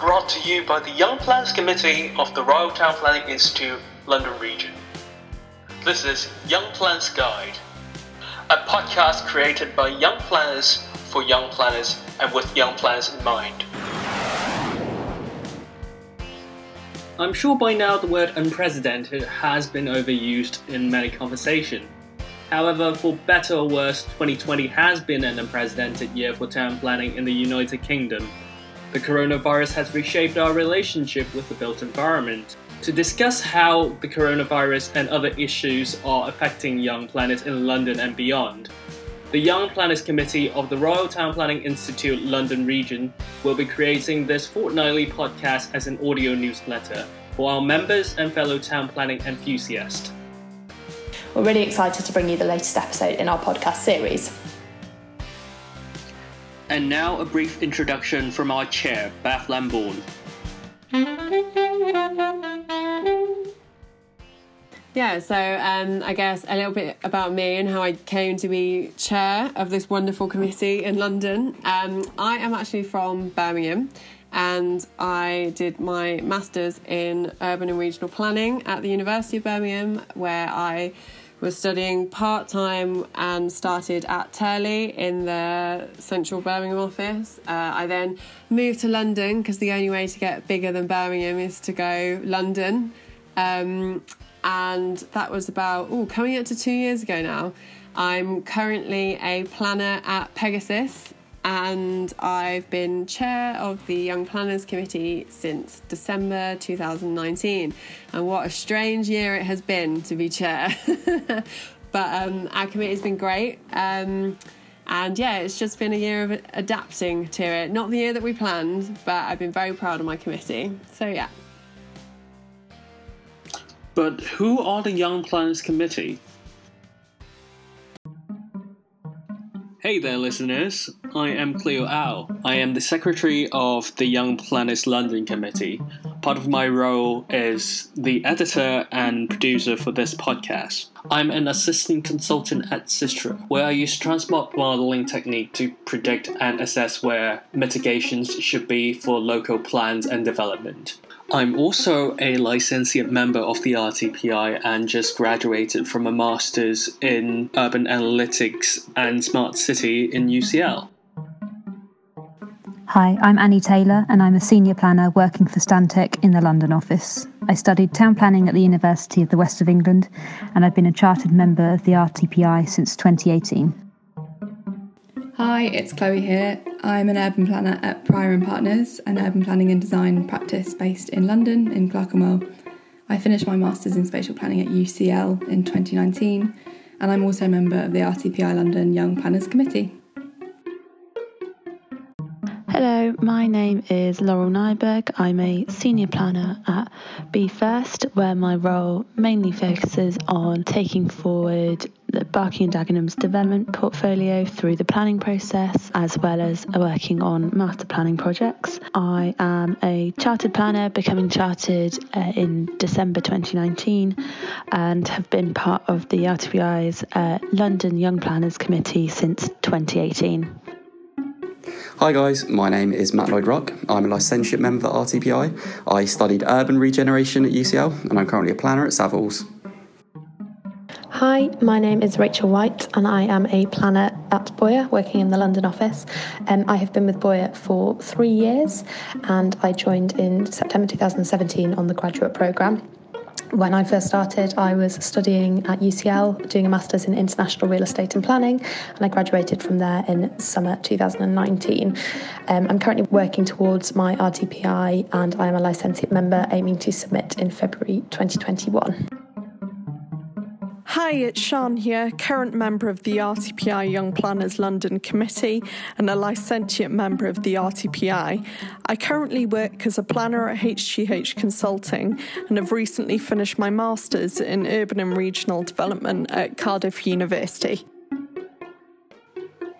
brought to you by the Young Planners Committee of the Royal Town Planning Institute, London Region. This is Young Planners Guide, a podcast created by young planners for young planners and with young planners in mind. I'm sure by now the word unprecedented has been overused in many conversations. However, for better or worse, 2020 has been an unprecedented year for town planning in the United Kingdom. The coronavirus has reshaped our relationship with the built environment. To discuss how the coronavirus and other issues are affecting young planners in London and beyond, the Young Planners Committee of the Royal Town Planning Institute London region will be creating this fortnightly podcast as an audio newsletter for our members and fellow town planning enthusiasts. We're really excited to bring you the latest episode in our podcast series. And now a brief introduction from our chair, Beth Lambourne. Yeah, so um, I guess a little bit about me and how I came to be chair of this wonderful committee in London. Um, I am actually from Birmingham and I did my master's in urban and regional planning at the University of Birmingham, where I was studying part time and started at Turley in the central Birmingham office. Uh, I then moved to London because the only way to get bigger than Birmingham is to go London. Um, and that was about oh coming up to two years ago now. I'm currently a planner at Pegasus and I've been chair of the Young Planners Committee since December 2019. And what a strange year it has been to be chair. but um, our committee's been great. Um, and yeah, it's just been a year of adapting to it. Not the year that we planned, but I've been very proud of my committee. So yeah. But who are the Young Planners Committee? Hey there, listeners. I am Cleo Au. I am the secretary of the Young Planners London Committee. Part of my role is the editor and producer for this podcast. I'm an assistant consultant at SYSTRA, where I use transport modeling technique to predict and assess where mitigations should be for local plans and development. I'm also a licentiate member of the RTPI and just graduated from a master's in urban analytics and smart city in UCL. Hi, I'm Annie Taylor and I'm a senior planner working for Stantec in the London office. I studied town planning at the University of the West of England and I've been a chartered member of the RTPI since 2018. Hi, it's Chloe here. I'm an urban planner at Prior and Partners, an urban planning and design practice based in London, in Clerkenwell. I finished my Masters in Spatial Planning at UCL in 2019, and I'm also a member of the RTPI London Young Planners Committee. Hello, my name is Laurel Nyberg. I'm a senior planner at Be First, where my role mainly focuses on taking forward the Barking and Dagenham's development portfolio through the planning process, as well as working on master planning projects. I am a chartered planner, becoming chartered uh, in December 2019, and have been part of the RTPI's uh, London Young Planners Committee since 2018. Hi guys, my name is Matt Lloyd Ruck. I'm a licentiate member at RTPI. I studied urban regeneration at UCL and I'm currently a planner at Savills. Hi, my name is Rachel White and I am a planner at Boyer working in the London office. Um, I have been with Boyer for three years and I joined in September 2017 on the graduate programme. When I first started, I was studying at UCL, doing a master's in international real estate and planning, and I graduated from there in summer 2019. Um, I'm currently working towards my RTPI, and I am a licentiate member aiming to submit in February 2021. Hi, it's Sian here, current member of the RTPI Young Planners London Committee and a licentiate member of the RTPI. I currently work as a planner at HGH Consulting and have recently finished my Masters in Urban and Regional Development at Cardiff University.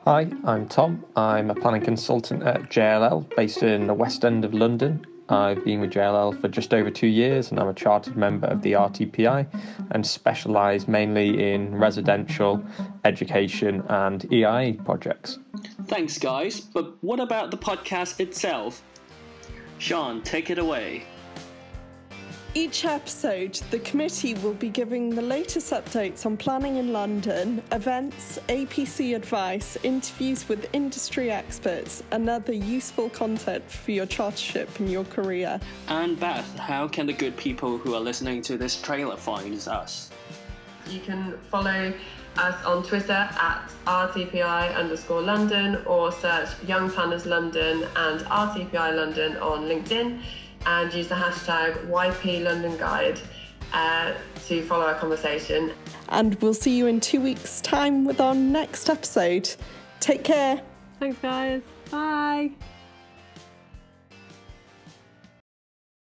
Hi, I'm Tom. I'm a planning consultant at JLL based in the West End of London I've been with JLL for just over two years and I'm a chartered member of the RTPI and specialise mainly in residential, education, and EIA projects. Thanks, guys. But what about the podcast itself? Sian, take it away. Each episode, the committee will be giving the latest updates on planning in London, events, APC advice, interviews with industry experts, and other useful content for your chartership and your career. And Beth, how can the good people who are listening to this trailer find us? You can follow us on Twitter at RTPI underscore London or search Young Planners London and RTPI London on LinkedIn and use the hashtag YP London Guide uh, to follow our conversation. And we'll see you in two weeks' time with our next episode. Take care. Thanks, guys. Bye.